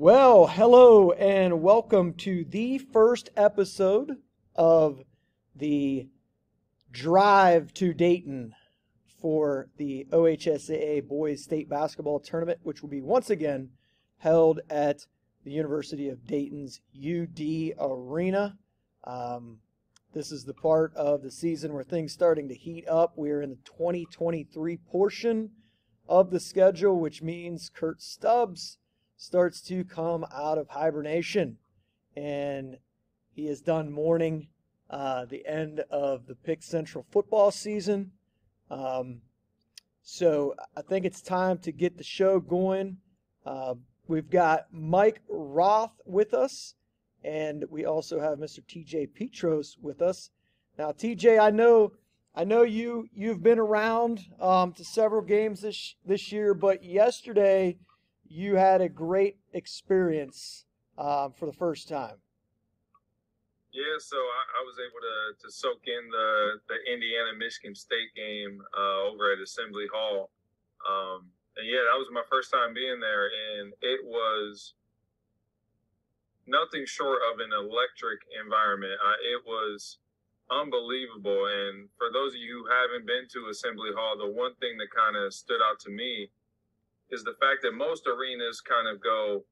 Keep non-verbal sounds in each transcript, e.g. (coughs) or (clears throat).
Well, hello and welcome to the first episode of the drive to Dayton for the OHSAA Boys State Basketball Tournament, which will be once again held at the University of Dayton's UD Arena. Um, this is the part of the season where things starting to heat up. We are in the 2023 portion of the schedule, which means Kurt Stubbs starts to come out of hibernation. And he is done mourning uh, the end of the Pick Central football season. Um, so I think it's time to get the show going. Uh, we've got Mike Roth with us, and we also have Mr. TJ Petros with us. Now, TJ, I know, I know you you've been around um, to several games this this year, but yesterday you had a great experience um, for the first time. Yeah, so I, I, was able to to soak in the the Indiana Michigan State game uh, over at Assembly Hall, um, and yeah, that was my first time being there, and it was nothing short of an electric environment. Uh, it was unbelievable, and for those of you who haven't been to Assembly Hall, the one thing that kind of stood out to me is the fact that most arenas kind of go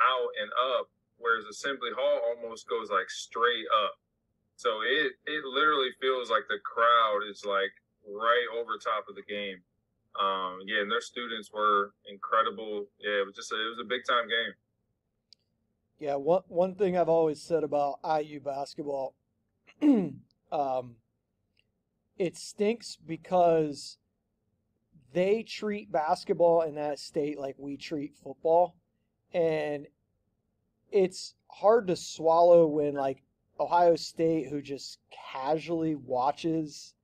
out and up whereas Assembly Hall almost goes like straight up. So it it literally feels like the crowd is like right over top of the game. Um, yeah, and their students were incredible. Yeah, it was just a, it was a big time game. Yeah, one one thing I've always said about IU basketball, (clears throat) um, it stinks because they treat basketball in that state like we treat football, and it's hard to swallow when like Ohio State, who just casually watches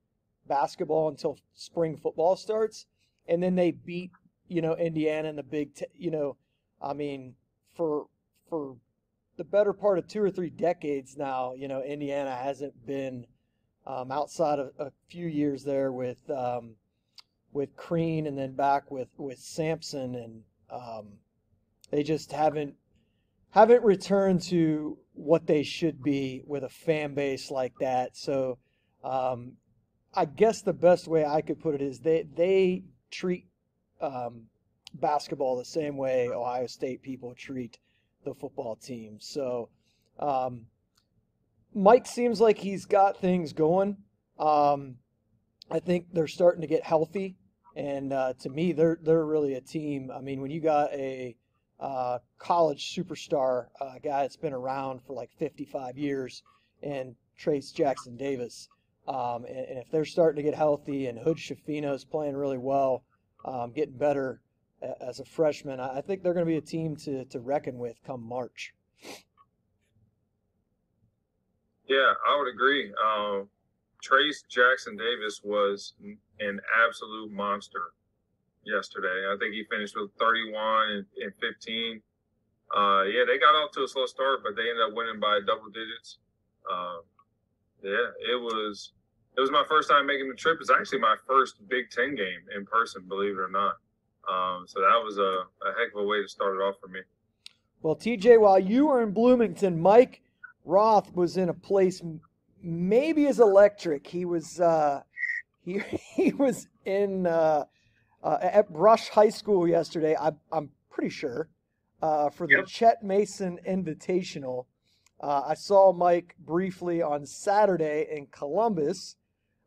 basketball until spring football starts, and then they beat you know Indiana in the Big Ten. You know, I mean, for for the better part of two or three decades now, you know, Indiana hasn't been um, outside of a few years there with um, with Crean, and then back with with Sampson, and um, they just haven't haven't returned to what they should be with a fan base like that. So um, I guess the best way I could put it is they they treat um, basketball the same way Ohio State people treat the football team. So um, Mike seems like he's got things going. Um, I think they're starting to get healthy, and uh, to me, they're they're really a team. I mean, when you got a uh, college superstar, uh, guy that's been around for like 55 years, and Trayce Jackson Davis. Um, and, and, if they're starting to get healthy and Hood Schifino is playing really well, um, getting better as a freshman, I think they're going to be a team to, to reckon with come March. Yeah, I would agree. Um, Trayce Jackson Davis was an absolute monster yesterday. I think he finished with 31 and, and 15. Uh, yeah, they got off to a slow start, but they ended up winning by double digits. Uh, yeah, it was it was my first time making the trip. It's actually my first Big Ten game in person, believe it or not. Um, so that was a, a heck of a way to start it off for me. Well, TJ, while you were in Bloomington, Mike Roth was in a place maybe as electric. He was uh, he (laughs) he was in uh, uh, at Brush High School yesterday. I, I'm pretty sure uh, for the yep. Chet Mason Invitational. Uh, I saw Mike briefly on Saturday in Columbus.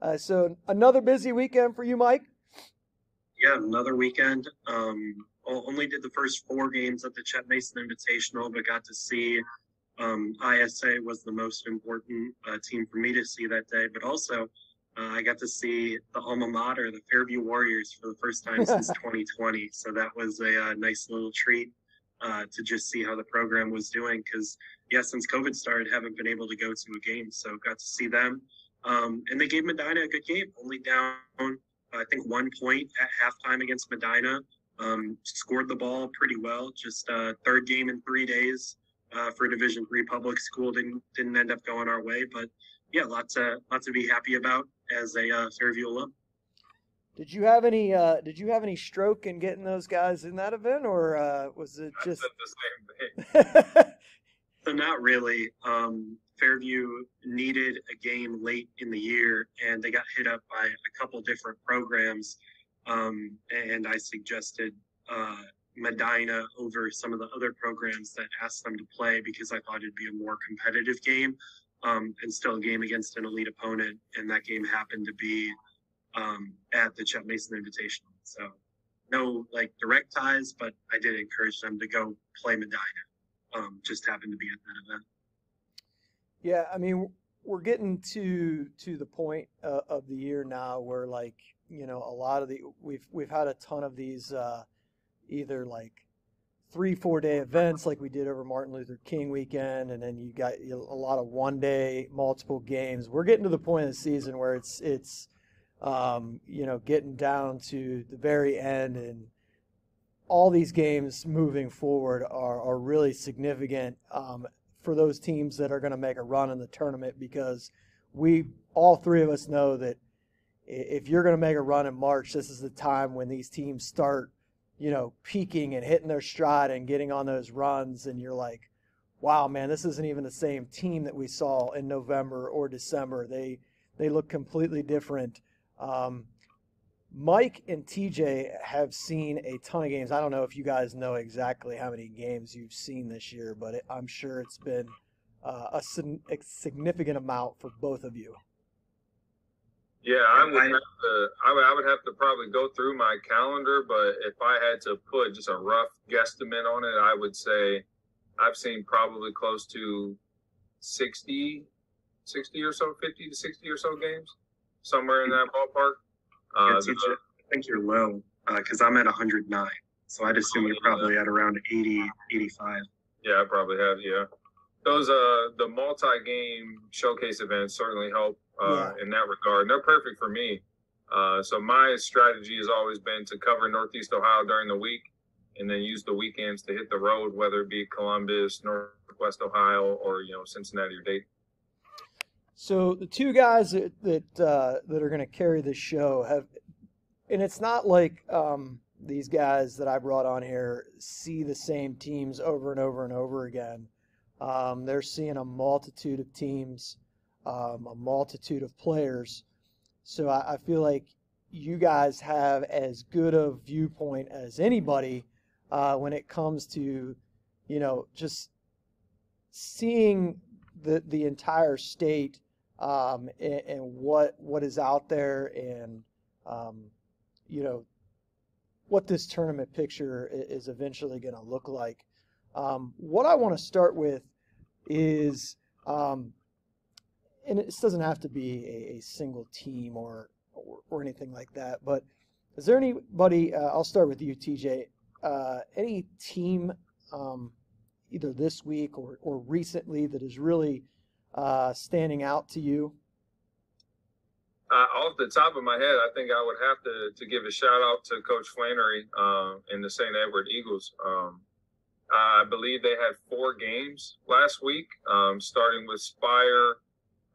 Uh, so another busy weekend for you, Mike. Yeah, another weekend. Um, only did the first four games of the Chet Mason Invitational, but got to see um, ISA was the most important uh, team for me to see that day. But also uh, I got to see the alma mater, the Fairview Warriors, for the first time since (laughs) 2020. So that was a, uh, nice little treat uh, to just see how the program was doing. Because yeah, since COVID started, haven't been able to go to a game, so got to see them. Um, and they gave Medina a good game, only down I think one point at halftime against Medina. Um, scored the ball pretty well. Just uh, third game in three days uh, for Division three public school didn't didn't end up going our way, but yeah, lots to lots to be happy about as a uh, Fairview alum. Did you have any? Uh, did you have any stroke in getting those guys in that event, or uh, was it just the same thing? (laughs) so not really. Um, Fairview needed a game late in the year, and they got hit up by a couple different programs. Um, and I suggested uh, Medina over some of the other programs that asked them to play because I thought it'd be a more competitive game um, and still a game against an elite opponent. And that game happened to be um, at the Chet Mason Invitational. So no like direct ties, but I did encourage them to go play Medina. Um, just happened to be at that event. Yeah, I mean, we're getting to to the point uh, of the year now where like you know a lot of the we've we've had a ton of these uh, either like three four day events like we did over Martin Luther King weekend, and then you got a lot of one day multiple games. We're getting to the point of the season where it's it's um, you know getting down to the very end and all these games moving forward are, are really significant um, for those teams that are going to make a run in the tournament because we all three of us know that if you're going to make a run in March, this is the time when these teams start, you know, peaking and hitting their stride and getting on those runs, and you're like, wow, man, this isn't even the same team that we saw in November or December. They they look completely different. Um, Mike and TJ have seen a ton of games. I don't know if you guys know exactly how many games you've seen this year, but it, I'm sure it's been uh, a, a, significant amount for both of you. Yeah, I would have to. I would, I would have to probably go through my calendar, but if I had to put just a rough guesstimate on it, I would say I've seen probably close to 60, 60 or so, 50 to 60 or so games, somewhere in that ballpark. Uh, the, I think you're low because uh, I'm at 109. So I'd assume you're probably at around 80, 85. Yeah, I probably have. Yeah, those uh the multi-game showcase events certainly help uh, yeah. in that regard. And they're perfect for me. Uh, so my strategy has always been to cover Northeast Ohio during the week, and then use the weekends to hit the road, whether it be Columbus, Northwest Ohio, or you know Cincinnati or Dayton. So the two guys that that, uh, that are going to carry this show have, and it's not like um, these guys that I brought on here see the same teams over and over and over again. Um, they're seeing a multitude of teams, um, a multitude of players. So I, I, feel like you guys have as good a viewpoint as anybody uh, when it comes to, you know, just seeing the the entire state um, and, and, what what is out there, and um, you know what this tournament picture is eventually going to look like. Um, what I want to start with is, um, and it doesn't have to be a, a single team or, or, or anything like that, but is there anybody? Uh, I'll start with you, TJ. Uh, any team, um, either this week or or recently, that is really uh, standing out to you? Uh, off the top of my head, I think I would have to to give a shout out to Coach Flannery uh, and the St. Edward Eagles. Um, I believe they had four games last week, um, starting with Spire.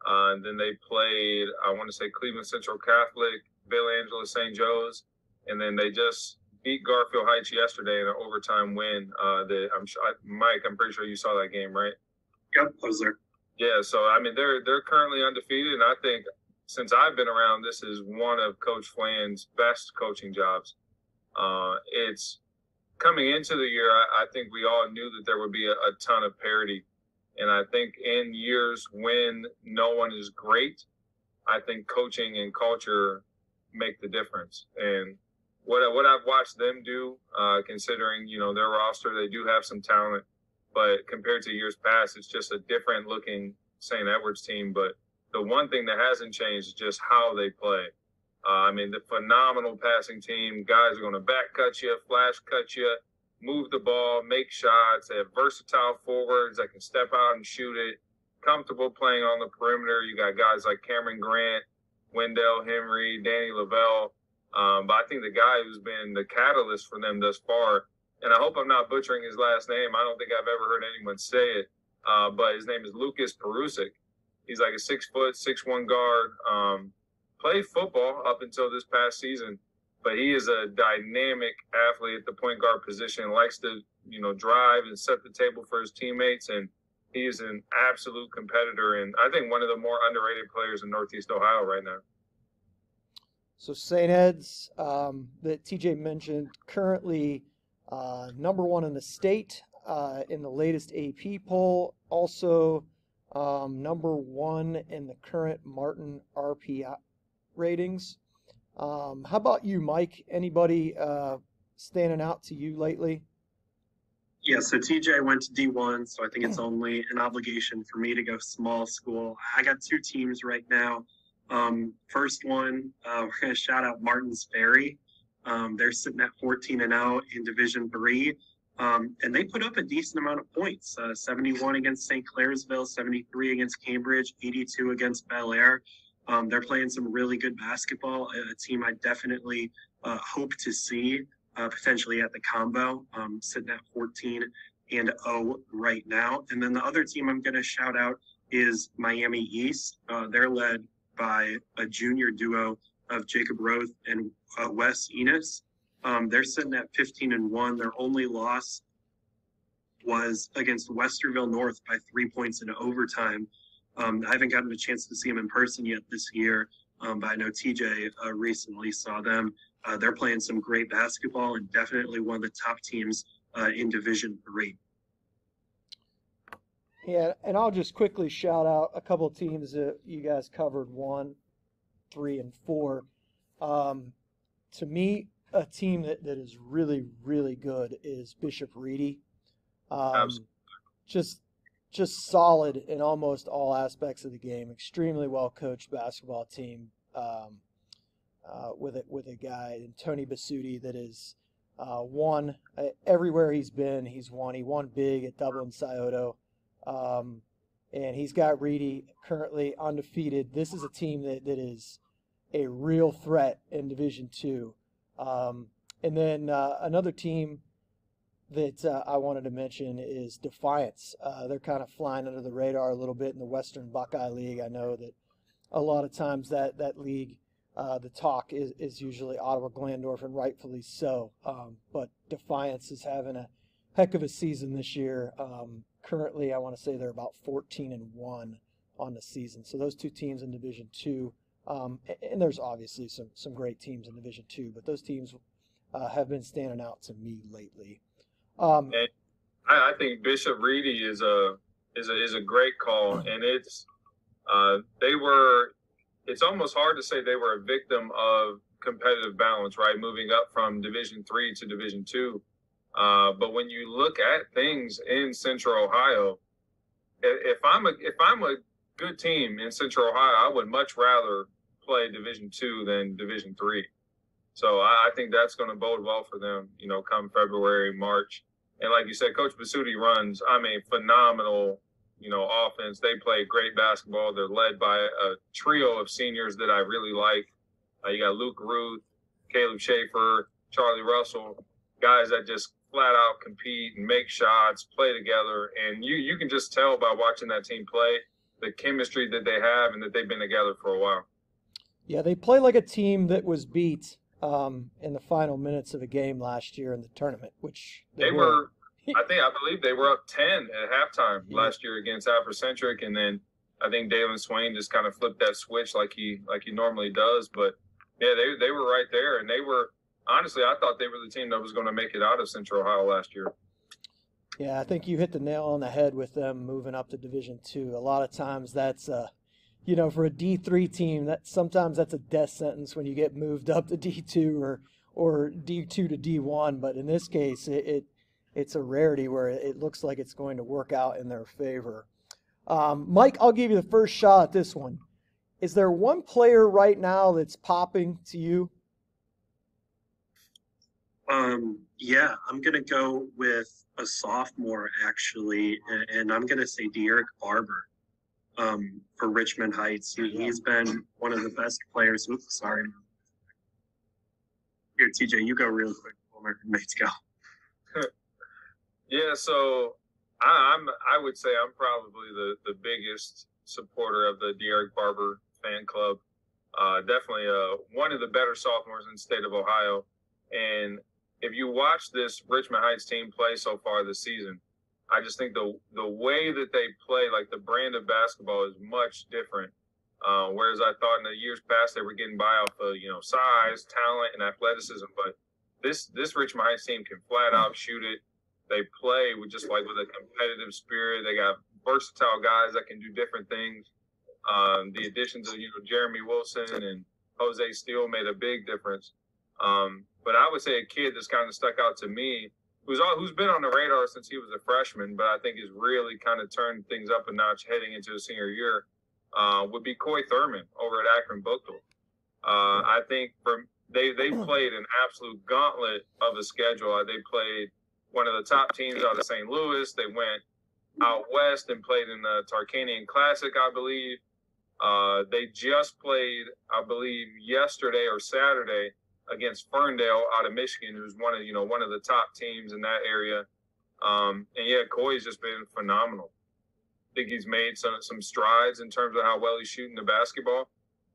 Uh, and then they played, I want to say Cleveland Central Catholic, Villa Angela St. Joe's, and then they just beat Garfield Heights yesterday in an overtime win. Uh, that I'm sure, Mike, I'm pretty sure you saw that game, right? Yep, I was there. Yeah, so I mean they're they're currently undefeated, and I think since I've been around, this is one of Coach Flan's best coaching jobs. Uh, it's coming into the year. I, I, think we all knew that there would be a, a ton of parity, and I think in years when no one is great, I think coaching and culture make the difference. And what what I've watched them do, uh, considering you know their roster, they do have some talent but compared to years past, it's just a different looking St. Edwards team. But the one thing that hasn't changed is just how they play. Uh, I mean, the phenomenal passing team. Guys are going to back cut you, flash cut you, move the ball, make shots. They have versatile forwards that can step out and shoot it. Comfortable playing on the perimeter. You got guys like Cameron Grant, Wendell Henry, Danny Lavelle. Um, but I think the guy who's been the catalyst for them thus far and I hope I'm not butchering his last name. I don't think I've ever heard anyone say it, uh, but his name is Lucas Perusic. He's like a six foot, six one guard. Um, played football up until this past season, but he is a dynamic athlete at the point guard position. Likes to you know drive and set the table for his teammates, and he is an absolute competitor. And I think one of the more underrated players in Northeast Ohio right now. So St. Ed's um, that TJ mentioned currently uh, number one in the state uh, in the latest AP poll. Also um, number one in the current Martin RPI ratings. Um, how about you, Mike? Anybody uh, standing out to you lately? Yeah, so TJ went to D1, so I think it's only an obligation for me to go small school. I got two teams right now. Um, first one, uh, we're going to shout out Martins Ferry. Um, they're sitting at 14 and 0 in Division Three, um, and they put up a decent amount of points: uh, 71 against St. Clairsville, 73 against Cambridge, 82 against Bellaire. Um, they're playing some really good basketball. A, team I definitely uh, hope to see uh, potentially at the combo, um, sitting at 14 and 0 right now. And then the other team I'm going to shout out is Miami East. Uh, they're led by a junior duo of Jacob Roth and uh, Wes Enos. Um, they're sitting at 15 and 1. Their only loss was against Westerville North by three points in overtime. Um, I haven't gotten a chance to see them in person yet this year, um, but I know TJ uh, recently saw them. Uh, they're playing some great basketball and definitely one of the top teams uh, in Division Three. Yeah, and I'll just quickly shout out a couple of teams that you guys covered one, three, and four. Um, to me, a team that, that is really, really good is Bishop Ready. Um, just just solid in almost all aspects of the game. Extremely well coached basketball team um, uh, with it with a guy Tony Basuti that is uh, won uh, everywhere he's been. He's won. He won big at Dublin Scioto, um, and he's got Ready currently undefeated. This is a team that, that is a real threat in Division Two. Um, and then uh, another team that uh, I wanted to mention is Defiance. Uh, they're kind of flying under the radar a little bit in the Western Buckeye League. I know that a lot of times that that league, uh, the talk is, is usually Ottawa Glandorf, and rightfully so. Um, but Defiance is having a heck of a season this year. Um, currently, I want to say they're about 14 and one on the season. So those two teams in Division Two, um, and there's obviously some some great teams in Division Two, but those teams uh, have been standing out to me lately. Um, and I, I, think Bishop Ready is a is a is a great call, and it's uh, they were. It's almost hard to say they were a victim of competitive balance, right? Moving up from Division three to Division two, uh, but when you look at things in Central Ohio, if I'm a if I'm a good team in Central Ohio, I would much rather play Division two than Division three. So I, I think that's going to bode well for them, you know, come February, March. And like you said, Coach Basutti runs, I mean, phenomenal, you know, offense. They play great basketball. They're led by a trio of seniors that I really like. Uh, you got Luke Ruth, Caleb Schaefer, Charlie Russell, guys that just flat out compete and make shots, play together. And you, you can just tell by watching that team play the chemistry that they have and that they've been together for a while. Yeah, they play like a team that was beat um, in the final minutes of a game last year in the tournament, which they, they were. I think I believe they were up ten at halftime yeah. last year against Africentric, and then I think Dalen Swain just kind of flipped that switch like he like he normally does. But yeah, they they were right there, and they were honestly I thought they were the team that was going to make it out of Central Ohio last year. Yeah, I think you hit the nail on the head with them moving up to Division Two. A lot of times that's uh, you know, for a D3 team, that sometimes that's a death sentence when you get moved up to D2 or or D2 to D1. But in this case, it, it it's a rarity where it looks like it's going to work out in their favor. Um, Mike, I'll give you the first shot at this one. Is there one player right now that's popping to you? Um, yeah, I'm gonna go with a sophomore actually, and, I'm gonna say De'Eric Barber um, for Richmond Heights. He, he's been one of the best players. Oops, sorry. Here, TJ, you go real quick before my roommates go. yeah, so I, am I would say I'm probably the the biggest supporter of the De'Eric Barber fan club. Uh, definitely uh, one of the better sophomores in the state of Ohio. And if you watch this Richmond Heights team play so far this season, I just think the the way that they play, like the brand of basketball, is much different. Uh, whereas I thought in the years past they were getting by off of you know size, talent, and athleticism, but this this Richmond Heights team can flat out shoot it. They play with just like with a competitive spirit. They got versatile guys that can do different things. Um, the additions of you know Jeremy Wilson and Jose Steele made a big difference. Um, but I would say a kid that's kind of stuck out to me, who's all, who's been on the radar since he was a freshman, but I think has really kind of turned things up a notch heading into his senior year, uh, would be Coy Thurman over at Akron Buchtel. Uh, I think from they they (clears throat) played an absolute gauntlet of a schedule. They played one of the top teams out of St. Louis. They went out west and played in the Tarkanian Classic, I believe. Uh, they just played, I believe, yesterday or Saturday against Ferndale out of Michigan, who's one of you know one of the top teams in that area. Um, and yeah, Coy's just been phenomenal. I think he's made some some strides in terms of how well he's shooting the basketball.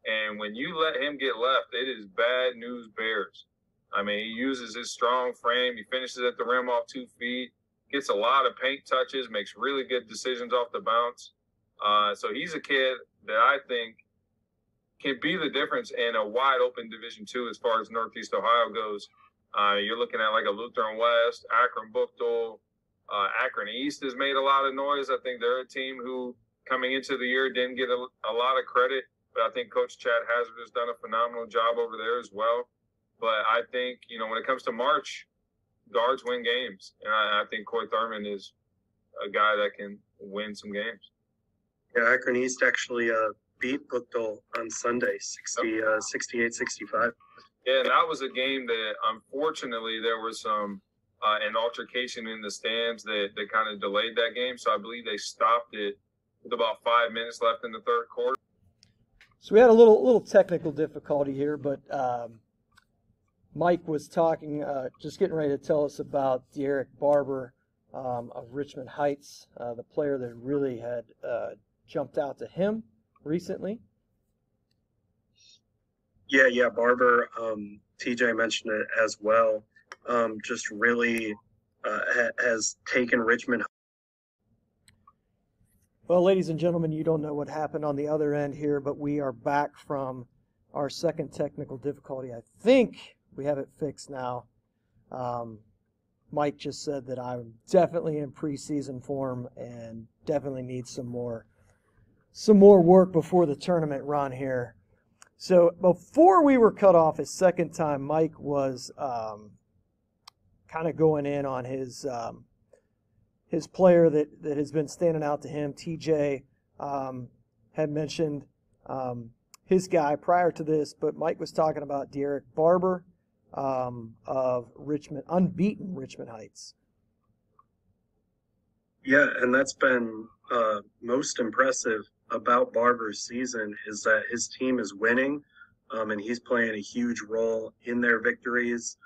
And when you let him get left, it is bad news bears. I mean, he uses his strong frame. He finishes at the rim off two feet, gets a lot of paint touches, makes really good decisions off the bounce. Uh, so he's a kid that I think can be the difference in a wide open Division two as far as Northeast Ohio goes. Uh, you're looking at like a Lutheran West, Akron Buchtel, uh, Akron East has made a lot of noise. I think they're a team who coming into the year didn't get a, a lot of credit, but I think Coach Chad Hazard has done a phenomenal job over there as well. But I think you know when it comes to March, guards win games, and I, I think Coy Thurman is a guy that can win some games. Yeah, Akron East actually uh, beat Buchtel on Sunday, 60, uh, 68 65. Yeah, and that was a game that unfortunately there was some uh, an altercation in the stands that, that kind of delayed that game. So I believe they stopped it with about five minutes left in the third quarter. So we had a little little technical difficulty here, but um, Mike was talking, uh, just getting ready to tell us about Derek Barber um, of Richmond Heights, uh, the player that really had uh, jumped out to him recently. Yeah, yeah, Barber. Um, TJ mentioned it as well. Um, just really uh, ha- has taken Richmond. Well, ladies and gentlemen, you don't know what happened on the other end here, but we are back from our second technical difficulty. I think we have it fixed now. Um, Mike just said that I'm definitely in preseason form and definitely need some more some more work before the tournament run here. So before we were cut off a second time, Mike was um, kind of going in on his um, his player that, that has been standing out to him. TJ um, had mentioned um, his guy prior to this, but Mike was talking about Derek Barber um, of Richmond, unbeaten Richmond Heights. Yeah, and that's been uh, most impressive about Barber's season is that his team is winning, um, and he's playing a huge role in their victories.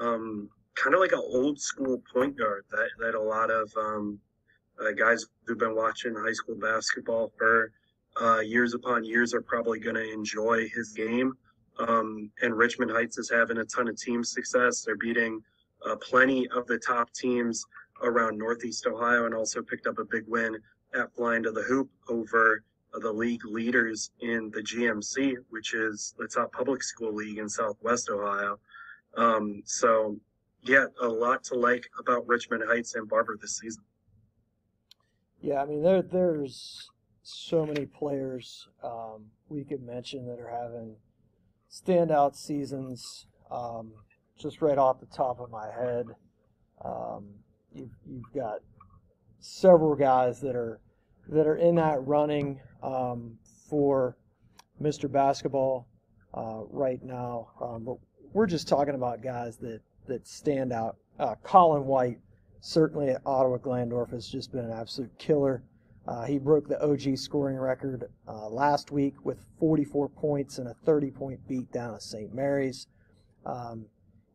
Um, kind of like an old school point guard that, that a lot of um, uh, guys who've been watching high school basketball for uh, years upon years are probably going to enjoy his game. Um, and Richmond Heights is having a ton of team success. They're beating uh, plenty of the top teams around Northeast Ohio and also picked up a big win at Flying to the Hoop over the league leaders in the GMC, which is the top public school league in Southwest Ohio. Um, so, yeah, a lot to like about Richmond Heights and Barber this season. Yeah, I mean, there there's so many players um, we could mention that are having standout seasons. Um, just right off the top of my head, um, you've, you've got several guys that are that are in that running um, for Mr. Basketball uh, right now. Um, but we're just talking about guys that, that stand out. Uh, Colin White, certainly at Ottawa Glandorf, has just been an absolute killer. Uh, he broke the OG scoring record uh, last week with 44 points and a 30 point beat down at St. Mary's. Um,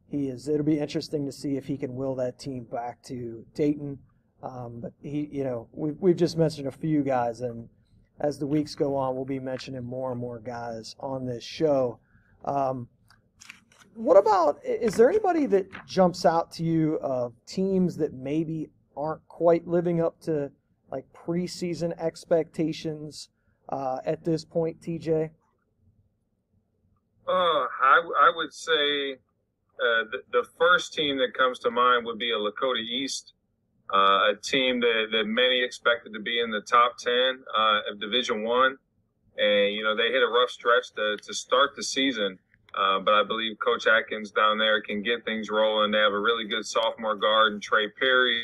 he is. It'll be interesting to see if he can will that team back to Dayton. Um, but he, you know, we've we've just mentioned a few guys, and as the weeks go on, we'll be mentioning more and more guys on this show. Um, what about is there anybody that jumps out to you of teams that maybe aren't quite living up to like preseason expectations uh, at this point, TJ? Uh, I, I would say uh, the, the, first team that comes to mind would be a Lakota East, a team that, that many expected to be in the top 10 uh, of Division One. And, you know, they hit a rough stretch to, to start the season. Uh, but I believe Coach Atkins down there can get things rolling. They have a really good sophomore guard and Trey Perry,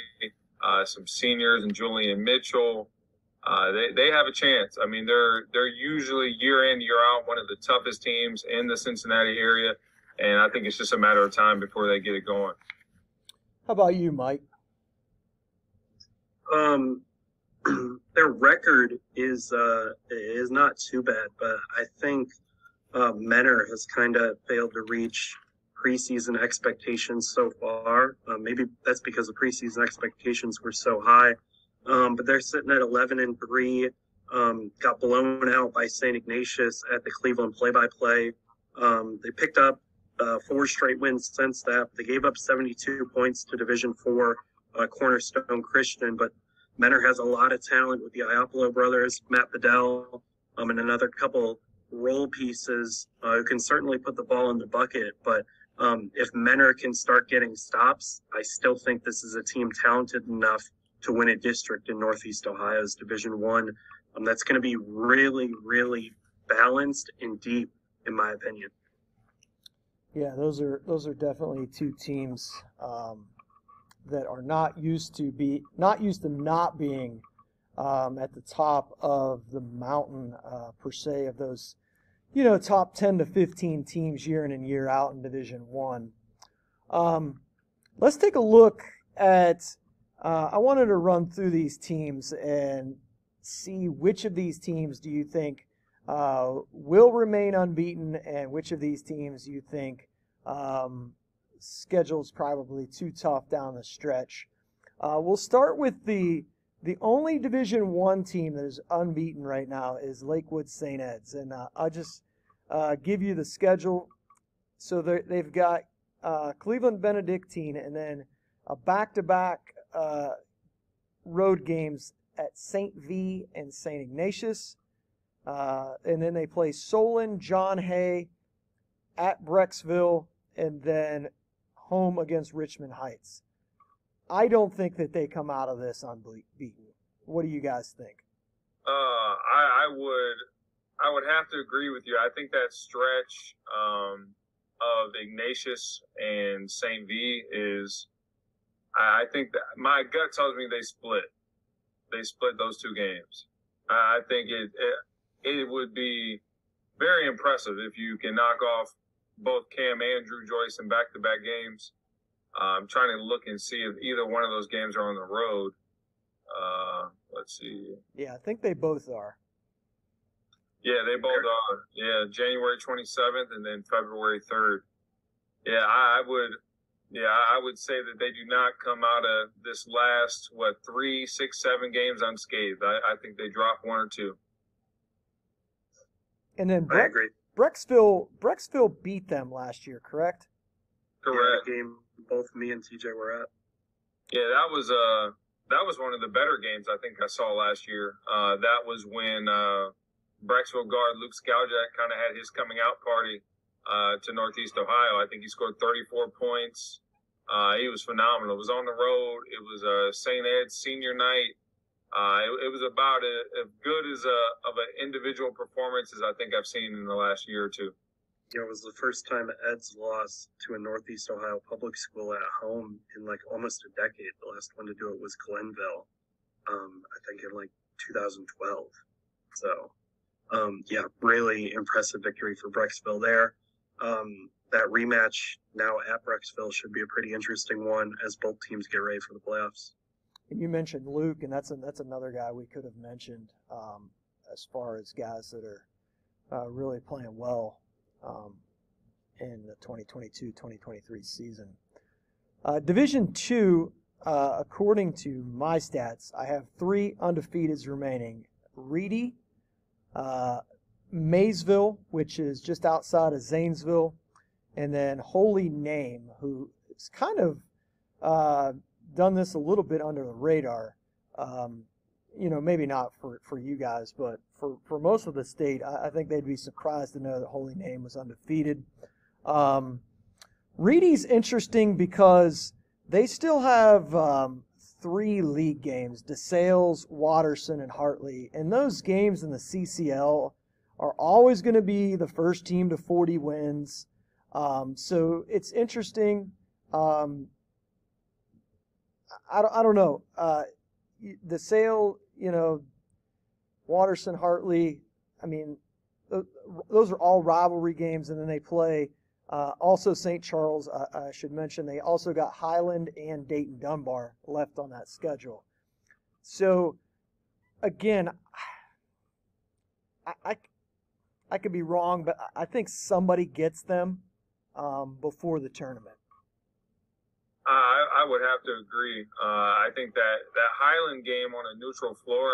uh, some seniors and Julian Mitchell. Uh, they, they have a chance. I mean, they're they're usually year in year out one of the toughest teams in the Cincinnati area, and I think it's just a matter of time before they get it going. How about you, Mike? Um, (clears throat) their record is uh, is not too bad, but I think uh, Mentor has kind of failed to reach preseason expectations so far. Uh, maybe that's because the preseason expectations were so high. Um, but they're sitting at 11 and three. Um, got blown out by St. Ignatius at the Cleveland play-by-play. Um, they picked up uh, four straight wins since that. They gave up 72 points to Division Four uh, Cornerstone Christian, but Mentor has a lot of talent with the Iapolo brothers, Matt Bedell, um, and another couple role pieces uh, who can certainly put the ball in the bucket. But um, if Mentor can start getting stops, I still think this is a team talented enough to win a district in Northeast Ohio's Division One. Um, that's going to be really, really balanced and deep, in my opinion. Yeah, those are those are definitely two teams um, that are not used to be not used to not being um, at the top of the mountain uh, per se of those, you know, top 10 to 15 teams year in and year out in Division One. Um, let's take a look at. Uh, I wanted to run through these teams and see which of these teams do you think uh, will remain unbeaten, and which of these teams you think um, schedule's probably too tough down the stretch. Uh, we'll start with the the only Division One team that is unbeaten right now is Lakewood St. Ed's, and uh, I'll just uh, give you the schedule. So they've got uh, Cleveland Benedictine, and then a back-to-back uh, road games at St. V and St. Ignatius, uh, and then they play Solon, John Hay, at Brecksville, and then home against Richmond Heights. I don't think that they come out of this unbeaten. What do you guys think? Uh, I, I would, I would have to agree with you. I think that stretch um, of Ignatius and St. V is, I think that my gut tells me they split. They split those two games. I think it, it, it would be very impressive if you can knock off both Cam and Drew Joyce in back-to-back games. Uh, I'm trying to look and see if either one of those games are on the road. Uh, let's see. Yeah, I think they both are. Yeah, they both are. Yeah, January 27th and then February 3rd. Yeah, I, I would. Yeah, I would say that they do not come out of this last what three, six, seven games unscathed. I, I think they drop one or two. And then Bre- Brecksville, Brecksville beat them last year, correct? Correct. Yeah, game both me and TJ were at. Yeah, that was uh that was one of the better games I think I saw last year. Uh, that was when uh, Brecksville guard Luke Skaljak kind of had his coming out party uh, to Northeast Ohio. I think he scored 34 points. Uh, he was phenomenal. It was on the road. It was a St. Ed's senior night. Uh, it, it, was about a, as good as a of an individual performance as I think I've seen in the last year or two you know, it was the first time Ed's lost to a Northeast Ohio public school at home in like almost a decade. The last one to do it was Glenville, um, I think in like 2012. So, um, yeah, really impressive victory for Brecksville there. Um, that rematch now at Brecksville should be a pretty interesting one as both teams get ready for the playoffs. And you mentioned Luke, and that's a, that's another guy we could have mentioned um, as far as guys that are uh, really playing well um, in the 2022-2023 season. Uh, Division two, uh, according to my stats, I have three undefeateds remaining: Ready, uh, Maysville, which is just outside of Zanesville, and then Holy Name, who is kind of uh, done this a little bit under the radar. Um, you know, maybe not for, for you guys, but for, for most of the state, I, I think they'd be surprised to know that Holy Name was undefeated. Um, Ready's interesting because they still have um, three league games DeSales, Watterson, and Hartley. And those games in the CCL are always going to be the first team to 40 wins. Um, so it's interesting. Um, I, I don't know. Uh, sale, you know, Watterson, Hartley, I mean, those are all rivalry games, and then they play uh, also, St. Charles, uh, I should mention, they also got Highland and Dayton Dunbar left on that schedule. So, again, I, I, I could be wrong, but I think somebody gets them um, before the tournament. I, I would have to agree. Uh, I think that that Highland game on a neutral floor,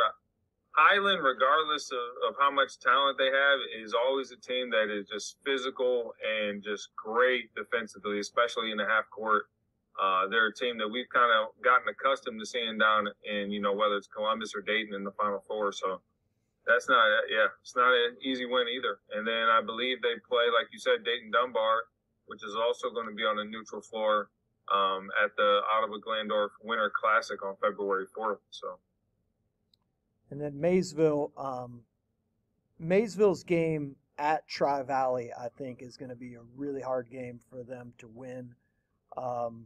Highland, regardless of, of how much talent they have, is always a team that is just physical and just great defensively, especially in the half court. Uh, they're a team that we've kind of gotten accustomed to seeing down in, you know, whether it's Columbus or Dayton in the Final Four. So that's not, yeah, it's not an easy win either. And then I believe they play, like you said, Dayton Dunbar, which is also going to be on a neutral floor um, at the Ottawa Glandorf Winter Classic on February 4th. So. And then Maysville, um, Maysville's game at Tri Valley, I think, is going to be a really hard game for them to win. Um,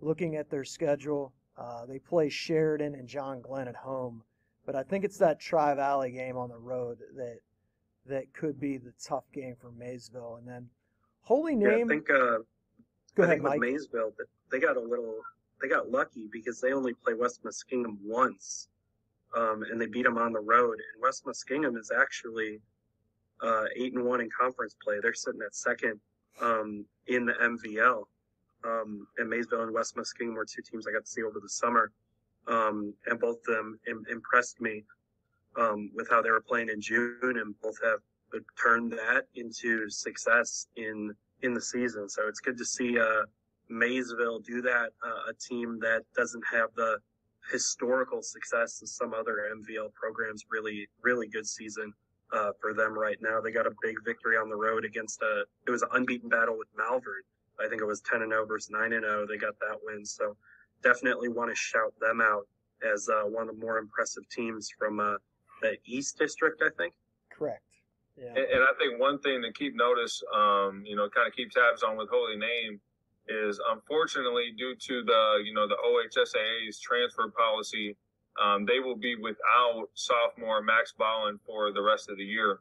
looking at their schedule, uh, they play Sheridan and John Glenn at home, but I think it's that Tri Valley game on the road that that could be the tough game for Maysville. And then Holy Name. Yeah, I think. Uh, Go I ahead, think Mike. with Maysville, they got a little. They got lucky because they only play West Muskingum once um, and they beat them on the road. And West Muskingum is actually uh, eight and one in conference play. They're sitting at second um, in the MVL. Um, and Maysville and West Muskingum were two teams I got to see over the summer, um, and both of them Im- impressed me um, with how they were playing in June, and both have turned that into success in in the season. So it's good to see uh, Maysville do that. Uh, a team that doesn't have the historical success as some other MVL programs. Really, really good season uh, for them right now. They got a big victory on the road against a. It was an unbeaten battle with Malvern. I think it was 10 and 0 versus 9 and 0. They got that win. So definitely want to shout them out as uh, one of the more impressive teams from uh, the East District, I think. Correct. Yeah. And, I think one thing to keep notice, um, you know, kind of keep tabs on with Holy Name is unfortunately due to the you know the OHSAA's transfer policy, um, they will be without sophomore Max Ballin for the rest of the year.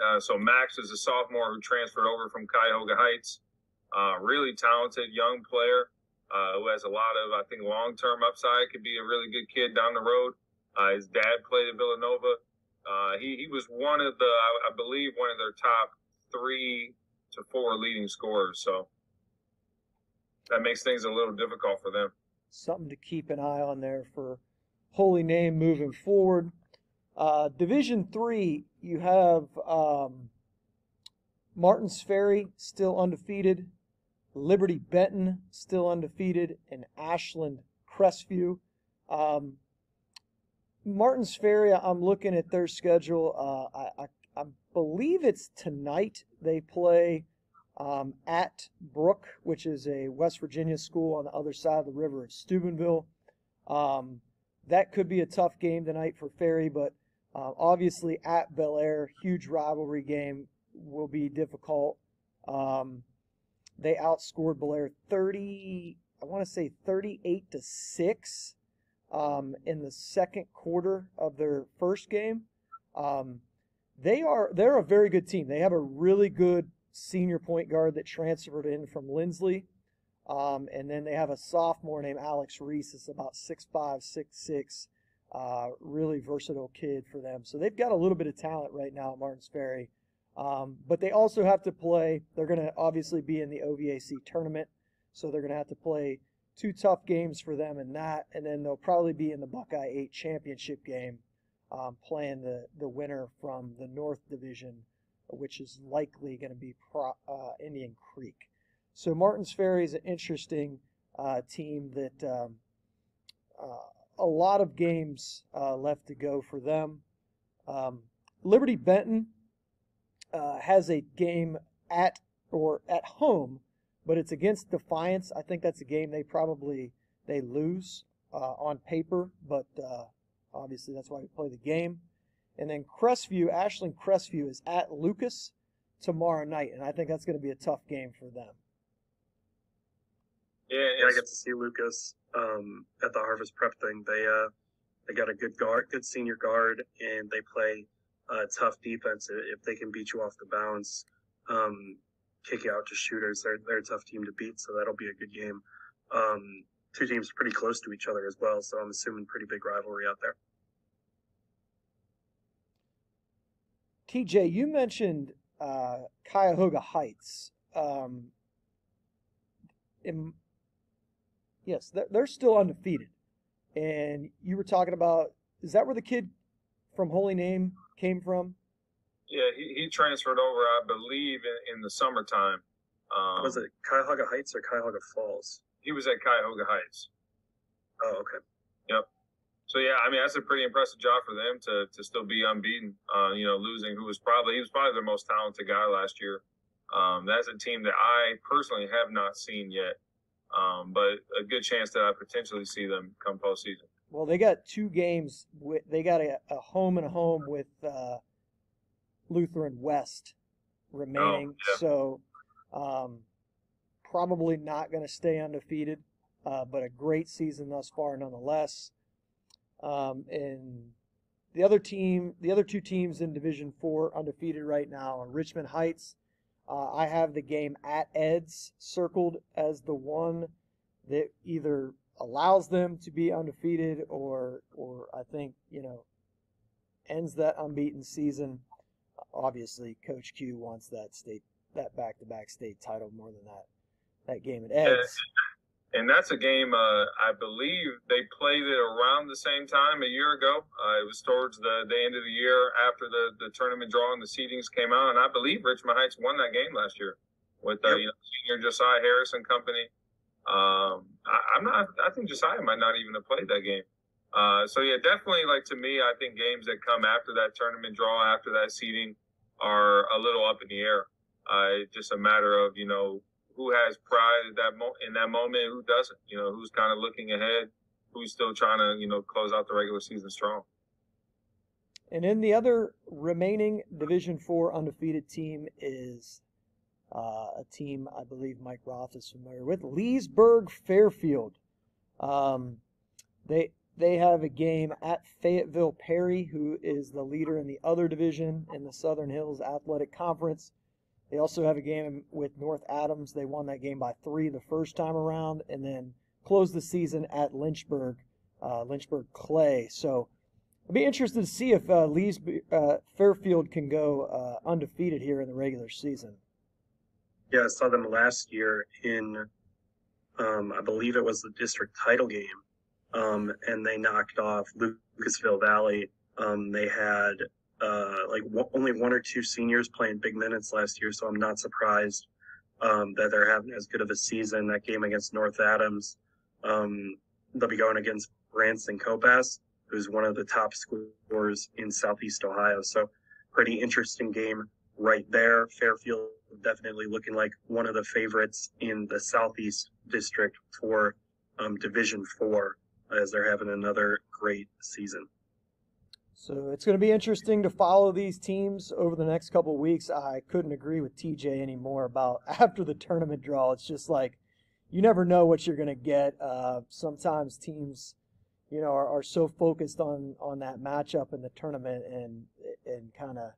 Uh, so Max is a sophomore who transferred over from Cuyahoga Heights. Uh, really talented young player uh, who has a lot of I think long term upside. Could be a really good kid down the road. Uh, his dad played at Villanova. Uh, he he was one of the I, I believe one of their top three to four leading scorers. So that makes things a little difficult for them. Something to keep an eye on there for Holy Name moving forward. Uh, Division three, you have um, Martins Ferry still undefeated, Liberty Benton still undefeated, and Ashland Crestview. Um, Martins Ferry, I'm looking at their schedule. Uh, I, I, I, believe it's tonight they play um, at Brooke, which is a West Virginia school on the other side of the river Steubenville. Um, that could be a tough game tonight for Ferry, but uh, obviously at Bellaire, huge rivalry game will be difficult. Um, they outscored Bellaire 30, I want to say 38 to 6 um, in the second quarter of their first game. Um, they are they're a very good team. They have a really good senior point guard that transferred in from Linsly. Um, and then they have a sophomore named Alex Reese. It's about six five, six six, uh, really versatile kid for them. So they've got a little bit of talent right now at Martins Ferry. Um, but they also have to play. They're going to obviously be in the OVAC tournament, so they're going to have to play two tough games for them in that, and then they'll probably be in the Buckeye Eight championship game um, playing the, the winner from the North Division, which is likely going to be Pro, uh, Indian Creek. So Martins Ferry is an interesting uh, team that um, uh, a lot of games uh, left to go for them. Um, Liberty Benton uh, has a game at or at home, but it's against Defiance. I think that's a game they probably they lose uh, on paper, but uh, obviously that's why we play the game. And then Crestview, Ashland Crestview is at Lucas tomorrow night, and I think that's going to be a tough game for them. Yeah, yeah I get to see Lucas um, at the Harvest Prep thing. They uh, they got a good guard, good senior guard, and they play uh, tough defense. If they can beat you off the bounce, um, kick out to shooters, they're they're a tough team to beat. So that'll be a good game. Um, two teams pretty close to each other as well, so I'm assuming pretty big rivalry out there. TJ, you mentioned uh, Cuyahoga Heights. Um, in, yes, they're, they're still undefeated. And you were talking about, is that where the kid from Holy Name came from? Yeah, he, he transferred over, I believe, in, in the summertime. Um, was it Cuyahoga Heights or Cuyahoga Falls? he was at Cuyahoga Heights. Oh, okay. Yep. So yeah, I mean that's a pretty impressive job for them to to still be unbeaten. Uh, you know, losing who was probably he was probably their most talented guy last year. Um, that's a team that I personally have not seen yet, um, but a good chance that I potentially see them come postseason. Well, they got two games. With, they got a, a home and a home with uh, Lutheran West remaining. Oh, yeah. So um, probably not going to stay undefeated, uh, but a great season thus far nonetheless. Um, and the other team, the other two teams in Division Four undefeated right now are Richmond Heights. Uh, I have the game at Eds circled as the one that either allows them to be undefeated or, or I think you know, ends that unbeaten season. Obviously, Coach Q wants that state that back-to-back state title more than that that game at Eds. And that's a game, uh, I believe they played it around the same time a year ago. Uh, it was towards the, the end of the year after the, the tournament draw and the seedings came out. And I believe Richmond Heights won that game last year with uh, yep. you know, senior Josiah Harris and company. Um, I, am not, I think Josiah might not even have played that game. Uh, so yeah, definitely like to me, I think games that come after that tournament draw, after that seeding are a little up in the air. Uh, it's just a matter of, you know, who has pride at that mo- in that moment, who doesn't. You know, who's kind of looking ahead, who's still trying to you know close out the regular season strong. And then the other remaining Division Four undefeated team is uh, a team I believe Mike Roth is familiar with, Leesburg Fairfield. Um, they they have a game at Fayetteville Perry, who is the leader in the other division in the Southern Hills Athletic Conference. They also have a game with North Adams. They won that game by three the first time around, and then closed the season at Lynchburg, uh, Lynchburg Clay. So I'd be interested to see if uh, Lee's uh, Fairfield can go uh, undefeated here in the regular season. Yeah, I saw them last year in, um, I believe it was the district title game, um, and they knocked off Lucasville Valley. Um, they had uh, like w- only one or two seniors playing big minutes last year, so I'm not surprised um, that they're having as good of a season. That game against North Adams, um, they'll be going against Branson Copas, who's one of the top scorers in Southeast Ohio. So pretty interesting game right there. Fairfield definitely looking like one of the favorites in the Southeast District for um, Division Four, as they're having another great season. So it's going to be interesting to follow these teams over the next couple weeks. I couldn't agree with TJ anymore about (laughs) after the tournament draw. It's just like you never know what you're going to get. Uh, sometimes teams, you know, are, are, so focused on on that matchup in the tournament and and kind of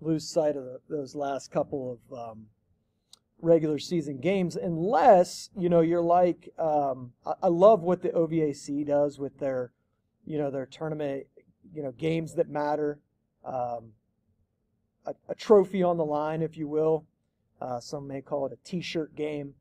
lose sight of those last couple of um, regular season games, unless you know you're like um, I, I love what the OVAC does with their you know their tournament you know, games that matter, um, a, a, trophy on the line, if you will. Uh, some may call it a T-shirt game,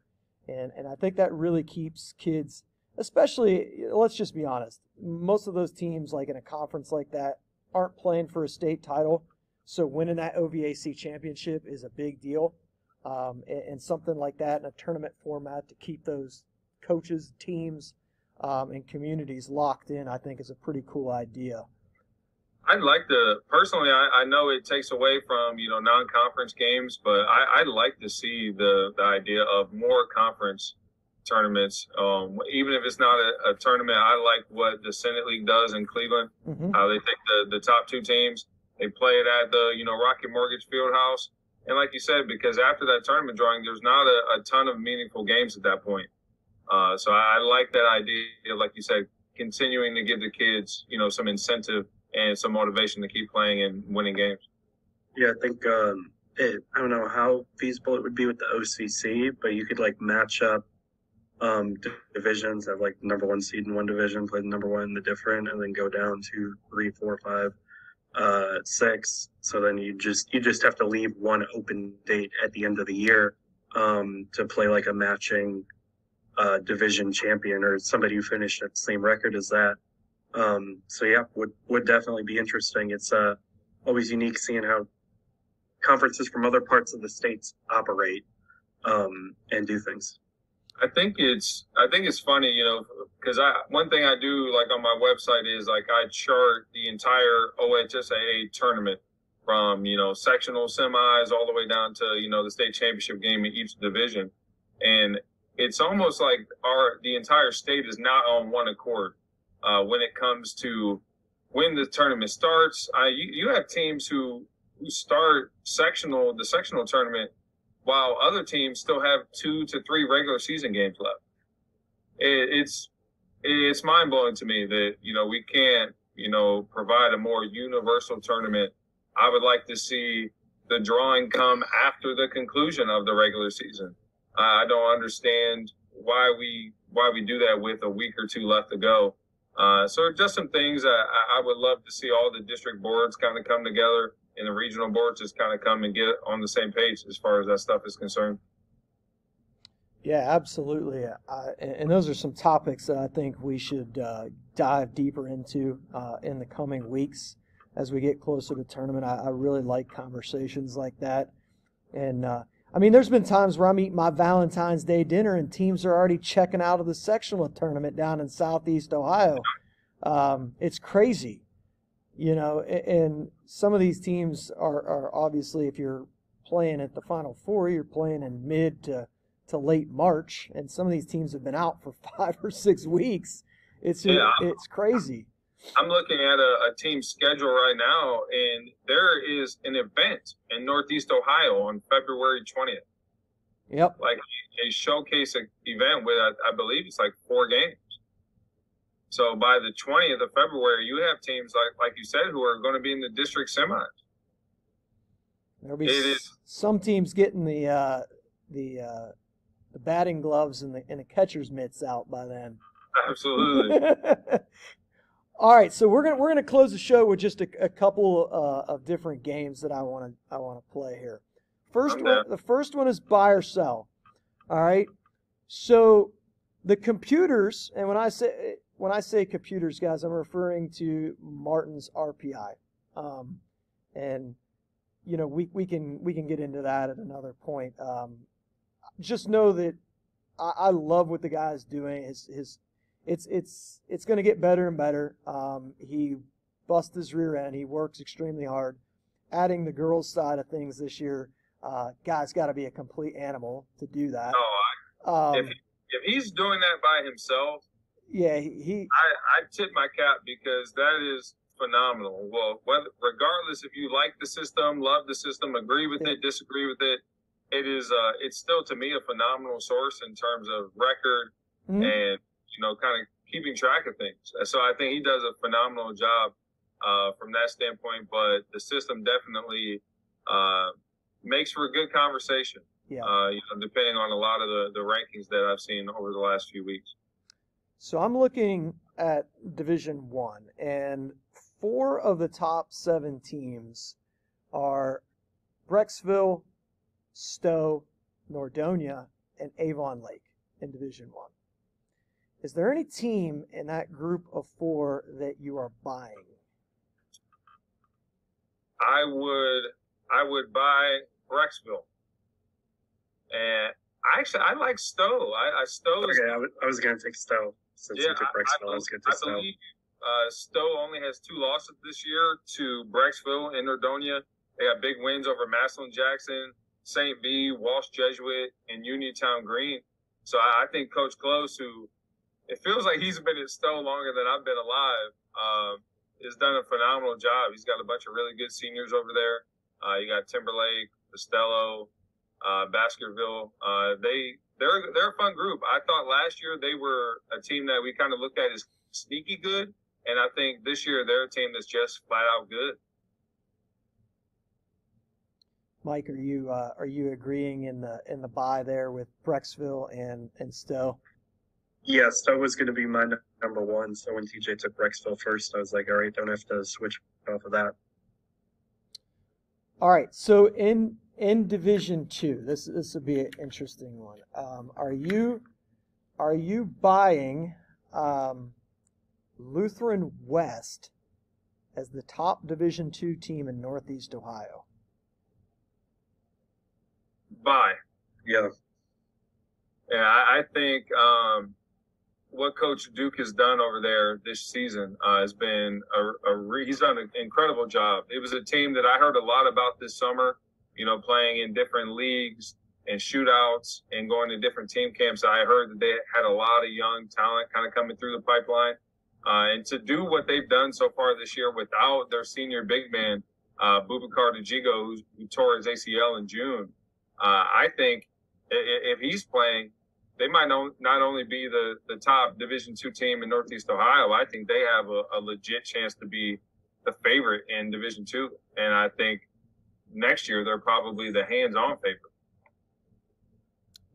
and and I think that really keeps kids, especially let's just be honest, most of those teams like in a conference like that aren't playing for a state title. So winning that OVAC championship is a big deal. Um, and, and, something like that in a tournament format to keep those coaches, teams, um, and communities locked in, I think is a pretty cool idea. I'd like to personally. I, I know it takes away from you know non-conference games, but I, would like to see the the idea of more conference tournaments. Um, even if it's not a, a, tournament, I like what the Senate League does in Cleveland. Mm-hmm. How they take the the top two teams, they play it at the you know Rocket Mortgage Fieldhouse, and like you said, because after that tournament drawing, there's not a, a ton of meaningful games at that point. Uh, so I, I like that idea, like you said, continuing to give the kids you know some incentive and some motivation to keep playing and winning games. Yeah, I think um, it, I don't know how feasible it would be with the OCC, but you could like match up um, divisions, have like number one seed in one division, play the number one in the different, and then go down to three, four, five, uh, six. So then you just you just have to leave one open date at the end of the year um, to play like a matching uh, division champion or somebody who finished at the same record as that. Um, so yeah, would would definitely be interesting. It's uh, always unique seeing how conferences from other parts of the states operate um, and do things. I think it's I think it's funny, you know, because I one thing I do like on my website is like I chart the entire OHSAA tournament from you know sectional semis all the way down to you know the state championship game in each division, and it's almost like our the entire state is not on one accord uh, when it comes to when the tournament starts. Uh, you, you have teams who who start sectional the sectional tournament while other teams still have two to three regular season games left. It, it's it's mind blowing to me that you know we can't you know provide a more universal tournament. I would like to see the drawing come after the conclusion of the regular season. I don't understand why we why we do that with a week or two left to go. Uh, so just some things I, I would love to see all the district boards kind of come together and the regional boards just kind of come and get on the same page as far as that stuff is concerned. Yeah, absolutely. And, and, those are some topics that I think we should uh, dive deeper into uh, in the coming weeks as we get closer to tournament. I, I really like conversations like that. And uh, I mean, there's been times where I'm eating my Valentine's Day dinner and teams are already checking out of the sectional tournament down in Southeast Ohio. Um, it's crazy you know, and some of these teams are, are obviously, if you're playing at the Final Four, you're playing in mid to, to late March, and some of these teams have been out for (laughs) five or six weeks. It's yeah, it's crazy. I'm looking at a, a team schedule right now, and there is an event in Northeast Ohio on February 20th. Yep. Like a showcase event with, I, I believe it's like four games. So by the 20th of February, you have teams like like you said who are going to be in the district semis. There'll be s- some teams getting the uh, the uh, the batting gloves and the and the catcher's mitts out by then. Absolutely. (laughs) All right, so we're gonna we're gonna close the show with just a, a couple uh, of different games that I want to I want to play here. First one, the first one is buy or sell. All right, so the computers, and when I say when I say computers, guys, I'm referring to Martin's RPI. Um, and you know, we, we can we can get into that at another point. Um, just know that I, I, love what the guy's doing. His his it's it's it's going to get better and better. Um, he busts his rear end. He works extremely hard. Adding the girls' side of things this year, uh, guy's got to be a complete animal to do that. Oh, I, um, if, if he's doing that by himself, yeah, he. I, I tip my cap because that is phenomenal. Well, whether regardless if you like the system, love the system, agree with yeah. it, disagree with it, it is uh it's still to me a phenomenal source in terms of record mm-hmm. and you know kind of keeping track of things. So I think he does a phenomenal job uh, from that standpoint. But the system definitely uh, makes for a good conversation. Yeah. Uh, you know, depending on a lot of the, the rankings that I've seen over the last few weeks. So I'm looking at Division One, and four of the top seven teams are Brecksville, Stow, Nordonia, and Avon Lake in Division One. Is there any team in that group of four that you are buying? I would I would buy Brecksville. And actually, I like Stow. I, I Stow. Okay, I was, I was gonna take Stow since Yeah, you took I- I I, gonna I Stow. believe uh, Stow only has two losses this year to Brecksville and Nordonia. They got big wins over Massillon Jackson, St. V, Walsh Jesuit, and Uniontown Green. So I, I think Coach Close, who it feels like he's been at Stow longer than I've been alive, um, has done a phenomenal job. He's got a bunch of really good seniors over there. Uh, you got Timberlake, Costello, uh, Baskerville. Uh, they they're they're a fun group. I thought last year they were a team that we kind of looked at as sneaky good, and I think this year they're a team that's just flat out good. Mike, are you uh, are you agreeing in the in the buy there with Brecksville and and Stow? Yeah, Stow was gonna be my number one. So when TJ took Brecksville first, I was like, all right, don't have to switch off of that. All right, so in in Division Two, this this would be an interesting one. Um, are you are you buying um, Lutheran West as the top Division Two team in Northeast Ohio? Buy, Yeah, Yeah, I, I think um, what Coach Duke has done over there this season uh, has been a, a re- he's done an incredible job. It was a team that I heard a lot about this summer. You know, playing in different leagues and shootouts and going to different team camps. I heard that they had a lot of young talent kind of coming through the pipeline. Uh, and to do what they've done so far this year without their senior big man, uh, Bubakar Dajigo, who tore his ACL in June, uh, I think if he's playing, they might not only be the, the top Division two team in Northeast Ohio. I think they have a, a legit chance to be the favorite in Division two, and I think next year they're probably the hands-on favorite.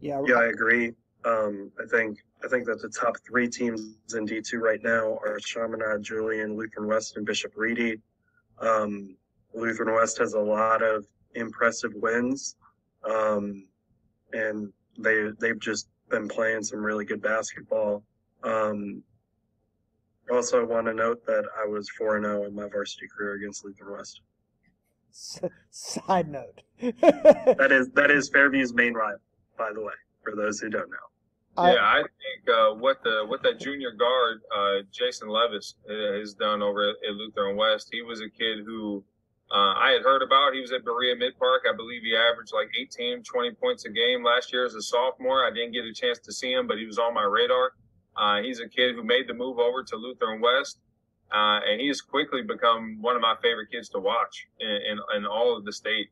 Yeah, yeah, I agree. Um, I think I think that the top three teams in D two right now are Chaminade, Julienne, Lutheran West, and Bishop Ready. Um, Lutheran West has a lot of impressive wins, um, and they they've just been playing some really good basketball. Um, also, want to note that I was four and zero in my varsity career against Lutheran West. S- side note. That is that is Fairview's main rival, by the way, for those who don't know. I- yeah, I think uh, what the what that junior guard uh, Jason Levis uh, has done over at, at Lutheran West. He was a kid who uh, I had heard about. He was at Berea Mid Park. I believe he averaged like 18, 20 points a game last year as a sophomore. I didn't get a chance to see him, but he was on my radar. Uh, he's a kid who made the move over to Lutheran West, uh, and he has quickly become one of my favorite kids to watch in, in, in all of the state.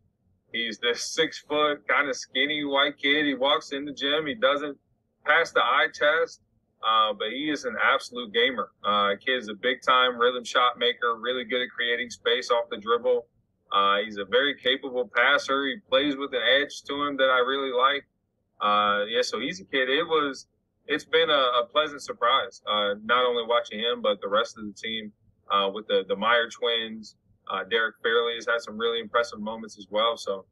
He's this six foot, kind of skinny white kid. He walks in the gym. He doesn't pass the eye test, uh, but he is an absolute gamer. Uh, kid is a big time rhythm shot maker, really good at creating space off the dribble. Uh, he's a very capable passer. He plays with an edge to him that I really like. Uh, yeah, so he's a kid. It was, it's been a, a pleasant surprise. Uh, not only watching him, but the rest of the team, uh, with the, the Meyer twins. Uh, Derek Fairley has had some really impressive moments as well. So,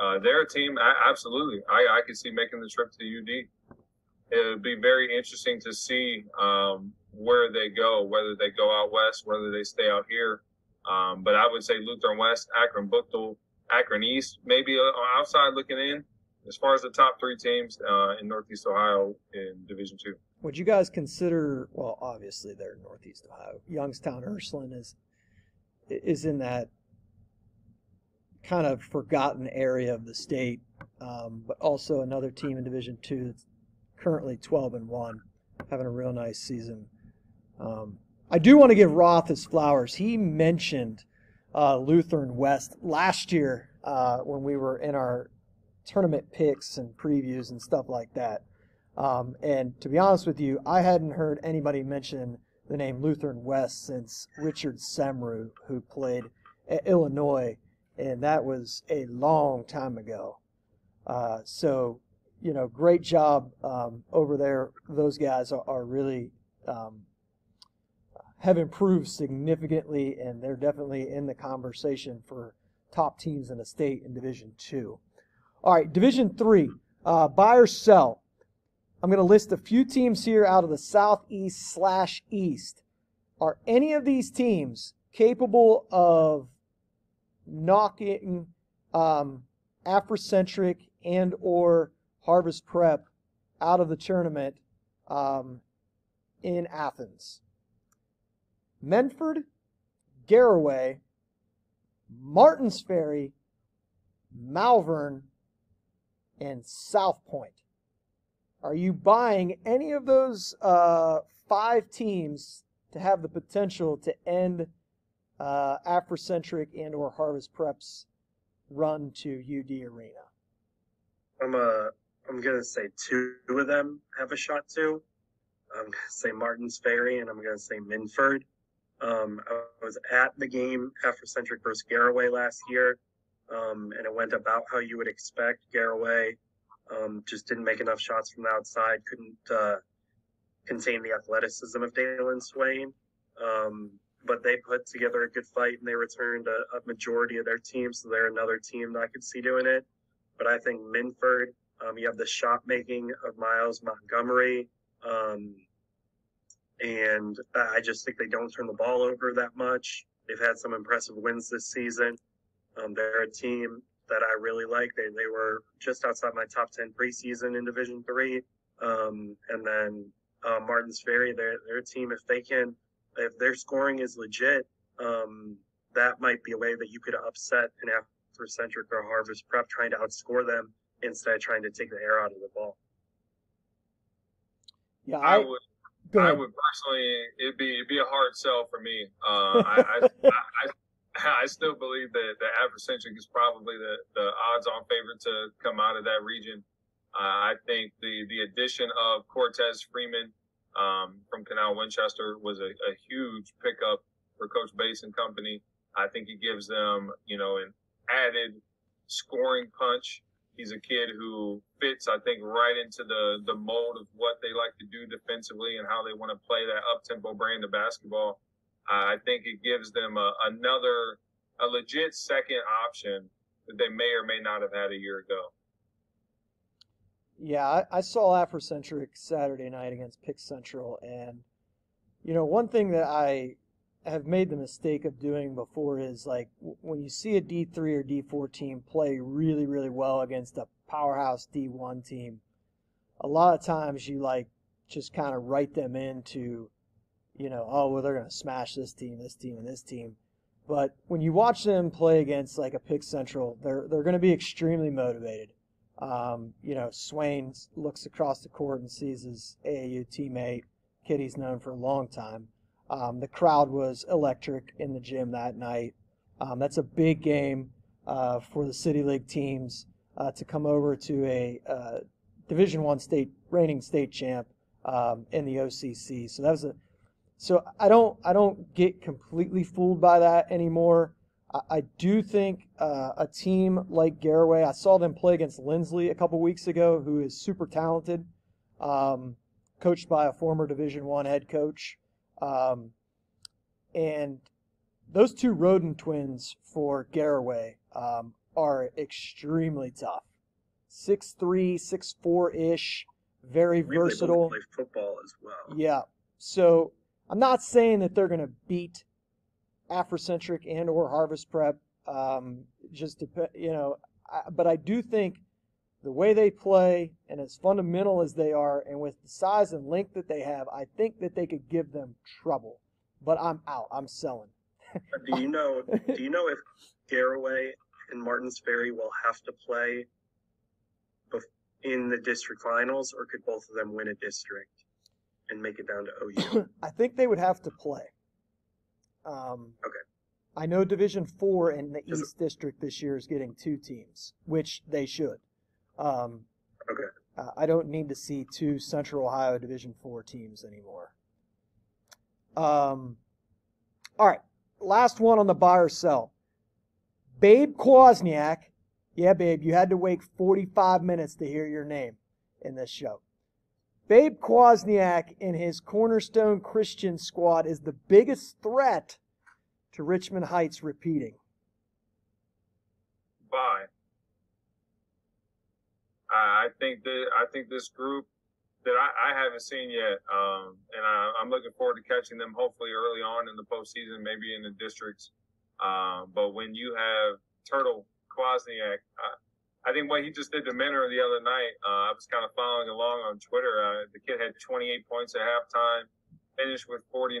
uh, they're team. I, absolutely. I, I could see making the trip to the UD it would be very interesting to see um, where they go, whether they go out west, whether they stay out here. Um, but I would say Lutheran West, Akron Buchtel, Akron East, maybe uh, outside looking in as far as the top three teams uh, in Northeast Ohio in Division Two. Would you guys consider? Well, obviously they're in Northeast Ohio. Youngstown Ursuline is is in that kind of forgotten area of the state, um, but also another team in Division Two that's currently 12 and one, having a real nice season. Um, I do want to give Roth his flowers. He mentioned uh, Lutheran West last year uh, when we were in our tournament picks and previews and stuff like that. Um, and to be honest with you, I hadn't heard anybody mention the name Lutheran West since Richard Semru, who played at Illinois, and that was a long time ago. Uh, so, you know, great job um, over there. Those guys are, are really um, have improved significantly, and they're definitely in the conversation for top teams in the state in Division Two. All right, Division Three, uh, buy or sell. I'm going to list a few teams here out of the southeast slash east. Are any of these teams capable of knocking um, Africentric and or Harvest Prep out of the tournament um, in Athens. Minford, Garaway, Martins Ferry, Malvern, and South Point. Are you buying any of those uh, five teams to have the potential to end uh, Africentric and or Harvest Prep's run to UD Arena? I'm uh, I'm gonna say two of them have a shot too. I'm gonna say Martins Ferry and I'm gonna say Minford. Um, I was at the game Africentric versus Garaway last year, um, and it went about how you would expect. Garaway um, just didn't make enough shots from the outside, couldn't uh, contain the athleticism of Dalen Swain. Um, but they put together a good fight and they returned a, a, majority of their team, so they're another team that I could see doing it. But I think Minford, um, you have the shot making of Miles Montgomery. Um, and I just think they don't turn the ball over that much. They've had some impressive wins this season. Um, they're a team that I really like. They they were just outside my top ten preseason in Division Three. Um, and then uh, Martins Ferry, they're they're team if they can, if their scoring is legit, um, that might be a way that you could upset an Africentric or Harvest Prep trying to outscore them instead of trying to take the air out of the ball. Yeah, I, I would I would personally, it'd be it'd be a hard sell for me. Uh, (laughs) I, I, I, I, still believe that the Africentric is probably the, the odds-on favorite to come out of that region. Uh, I think the the addition of Cortez Freeman um, from Canal Winchester was a, a huge pickup for Coach Bass and company. I think he gives them, you know, an added scoring punch He's a kid who fits, I think, right into the the mold of what they like to do defensively and how they want to play that up tempo brand of basketball. I think it gives them a, another a legit second option that they may or may not have had a year ago. Yeah, I, I saw Africentric Saturday night against Pick Central, and you know one thing that I have made the mistake of doing before is like when you see a D3 or D4 team play really, really well against a powerhouse D1 team, a lot of times you like just kind of write them into, you know, oh, well, they're going to smash this team, this team, and this team. But when you watch them play against like a Pick Central, they're, they're going to be extremely motivated. Um, you know, Swain looks across the court and sees his AAU teammate, kid he's known for a long time um, the crowd was electric in the gym that night. Um, that's a big game uh, for the City League teams uh, to come over to a uh, Division One state reigning state champ um, in the OCC. So that was a. So I don't I don't get completely fooled by that anymore. I, I do think uh, a team like Garaway. I saw them play against Linsly a couple weeks ago, who is super talented, um, coached by a former Division One head coach. Um, and those two Roden twins for Garaway um, are extremely tough. Six three, six four ish, very really versatile. Play football as well. Yeah. So I'm not saying that they're going to beat Africentric and or Harvest Prep. Um, just to, you know, I, but I do think the way they play and as fundamental as they are, and with the size and length that they have, I think that they could give them trouble. But I'm out. I'm selling. do you know? Do you know if Garaway and Martins Ferry will have to play in the district finals, or could both of them win a district and make it down to OU? (coughs) I think they would have to play. Um, okay. I know Division Four in the East District this year is getting two teams, which they should. Um, okay. Uh, I don't need to see two Central Ohio Division Four teams anymore. Um, all right, last one on the buy or sell. Babe Kwasniak. Yeah, babe, you had to wait 45 minutes to hear your name in this show. Babe Kwasniak and his Cornerstone Christian squad is the biggest threat to Richmond Heights repeating. Bye. I, think that I think this group that I, I haven't seen yet, um, and I, am looking forward to catching them hopefully early on in the postseason, maybe in the districts. Um, but when you have Turtle Kwasniak, I think what he just did to Minner the other night, uh, I was kind of following along on Twitter. Uh, the kid had 28 points at halftime, finished with 49.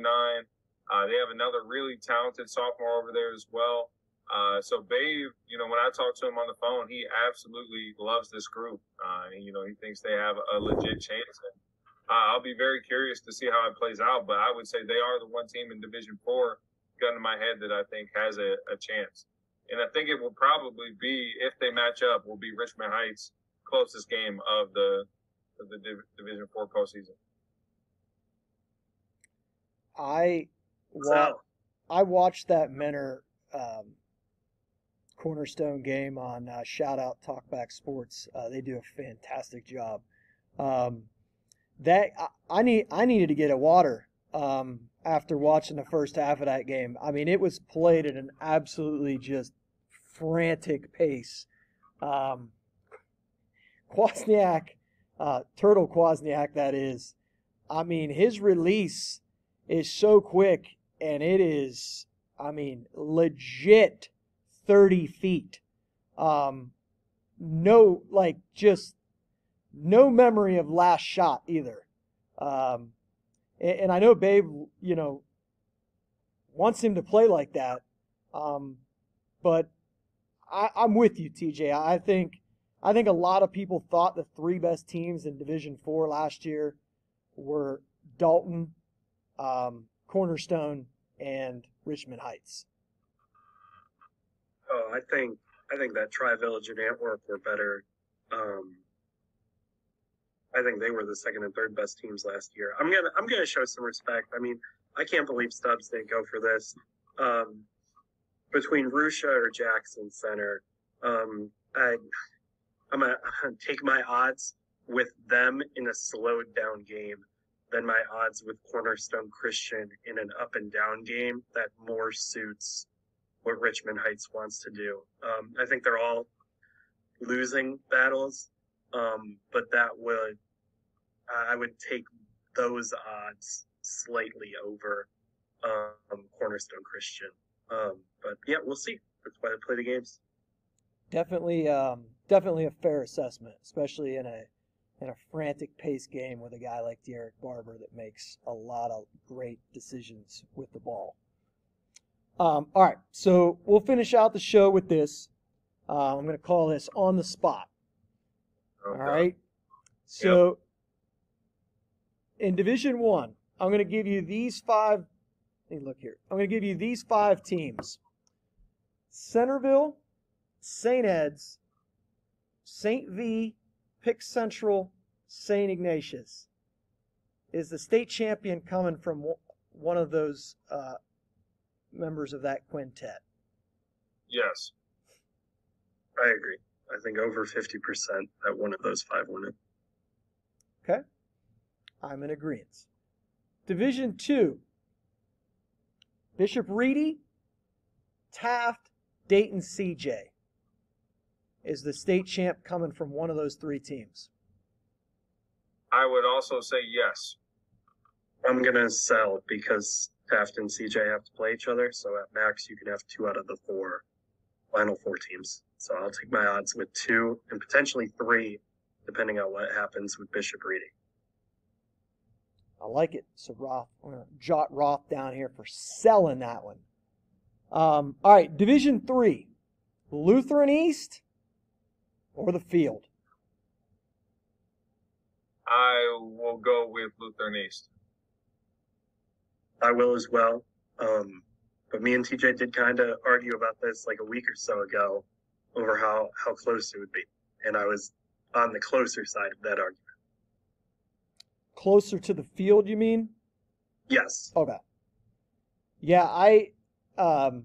Uh, they have another really talented sophomore over there as well. Uh, so Babe, you know, when I talked to him on the phone, he absolutely loves this group. Uh, you know, he thinks they have a legit chance. And, uh, I'll be very curious to see how it plays out, but I would say they are the one team in Division Four, gun to my head, that I think has a, a chance. And I think it will probably be, if they match up, will be Richmond Heights' closest game of the of the Div- Division Four postseason. I wa- So, I watched that Mentor um, Cornerstone game on uh, Shout Out Talkback Sports. Uh, they do a fantastic job. Um, that I, I need I needed to get a water um, after watching the first half of that game. I mean, it was played at an absolutely just frantic pace. Um, Kwasniak, uh, Turtle Kwasniak, that is. I mean, his release is so quick, and it is, I mean, legit 30 feet. Um, no, like, just no memory of last shot either. Um, and, and I know Babe, you know, wants him to play like that. Um, but I, I'm with you, TJ. I think I think a lot of people thought the three best teams in Division Four last year were Dalton, um, Cornerstone, and Richmond Heights. oh, I think I think that Tri Village and Antwerp were better. Um, I think they were the second and third best teams last year. I'm gonna I'm gonna show some respect. I mean, I can't believe Stubbs didn't go for this. Um, between Russia or Jackson Center, um, I I'm gonna (laughs) take my odds with them in a slowed down game than my odds with Cornerstone Christian in an up and down game that more suits what Richmond Heights wants to do. Um, I think they're all losing battles, um, but that would I would take those odds slightly over um, Cornerstone Christian. Um, but yeah, we'll see. That's why they play the games. Definitely, um, definitely a fair assessment, especially in a in a frantic pace game with a guy like Derek Barber that makes a lot of great decisions with the ball. Um, all right, so we'll finish out the show with this. Uh, I'm going to call this on the spot. All Okay. right. So in Division One, I'm going to give you these five. Let me look here. I'm going to give you these five teams: Centerville, St. Ed's, St. V, Pick Central, St. Ignatius. Is the state champion coming from one of those uh, members of that quintet? Yes. I agree. I think over 50% that one of those five win it. Okay. I'm in agreement. Division two. Bishop Ready, Taft, Dayton CJ. Is the state champ coming from one of those three teams? I would also say yes. I'm gonna sell because Taft and CJ have to play each other. So at max, you can have two out of the four final four teams. So I'll take my odds with two and potentially three, depending on what happens with Bishop Ready. I like it. So Roth, I'm gonna jot Roth down here for selling that one. Um, all right, Division three, Lutheran East or the Field. I will go with Lutheran East. I will as well. Um, but me and TJ did kind of argue about this like a week or so ago over how, how close it would be. And I was on the closer side of that argument. Closer to the field, you mean? Yes. Okay. Yeah, I, um,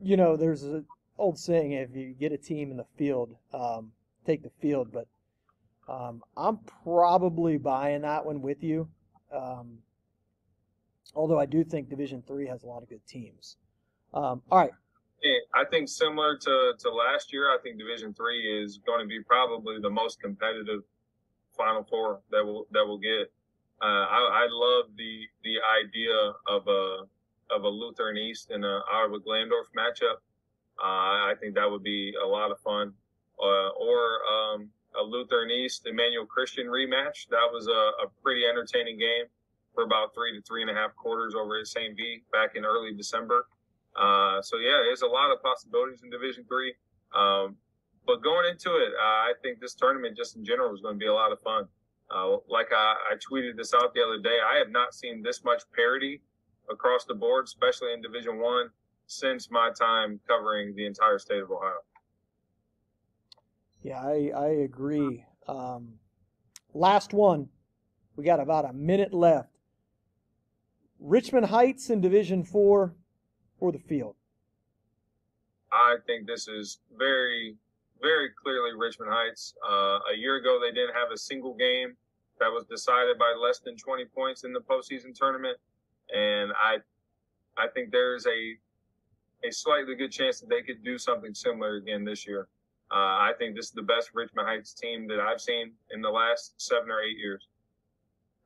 you know, there's an old saying: if you get a team in the field, um, take the field. But um, I'm probably buying that one with you. Um, although I do think Division Three has a lot of good teams. Um, all right, Yeah, I think similar to, to last year, I think Division Three is going to be probably the most competitive Final Four that will that will get. Uh, I, I love the the idea of a of a Lutheran East and a Ottawa Glandorf matchup. Uh, I think that would be a lot of fun. Uh, or um, a Lutheran East Emmanuel Christian rematch. That was a, a, pretty entertaining game for about three to three and a half quarters over at St. V back in early December. Uh, so yeah, there's a lot of possibilities in Division Three. Um, but going into it, uh, I think this tournament just in general is going to be a lot of fun. Uh, like I, I, tweeted this out the other day, I have not seen this much parity across the board, especially in Division One, since my time covering the entire state of Ohio. Yeah, I, I agree. Um, last one. We got about a minute left. Richmond Heights in Division Four or the field? I think this is very, very clearly Richmond Heights. Uh, a year ago, they didn't have a single game that was decided by less than 20 points in the postseason tournament, and I, I think there's a, a slightly good chance that they could do something similar again this year. Uh, I think this is the best Richmond Heights team that I've seen in the last seven or eight years.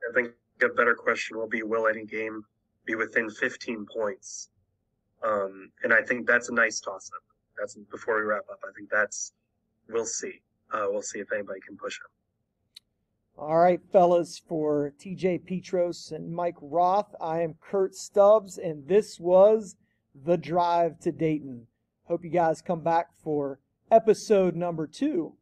I think a better question will be Will any game be within 15 points? Um, and I think that's a nice toss up. That's before we wrap up. I think that's, we'll see. Uh, we'll see if anybody can push him. All right, fellas, for TJ Petros and Mike Roth, I am Kurt Stubbs, and this was The Drive to Dayton. Hope you guys come back for episode number two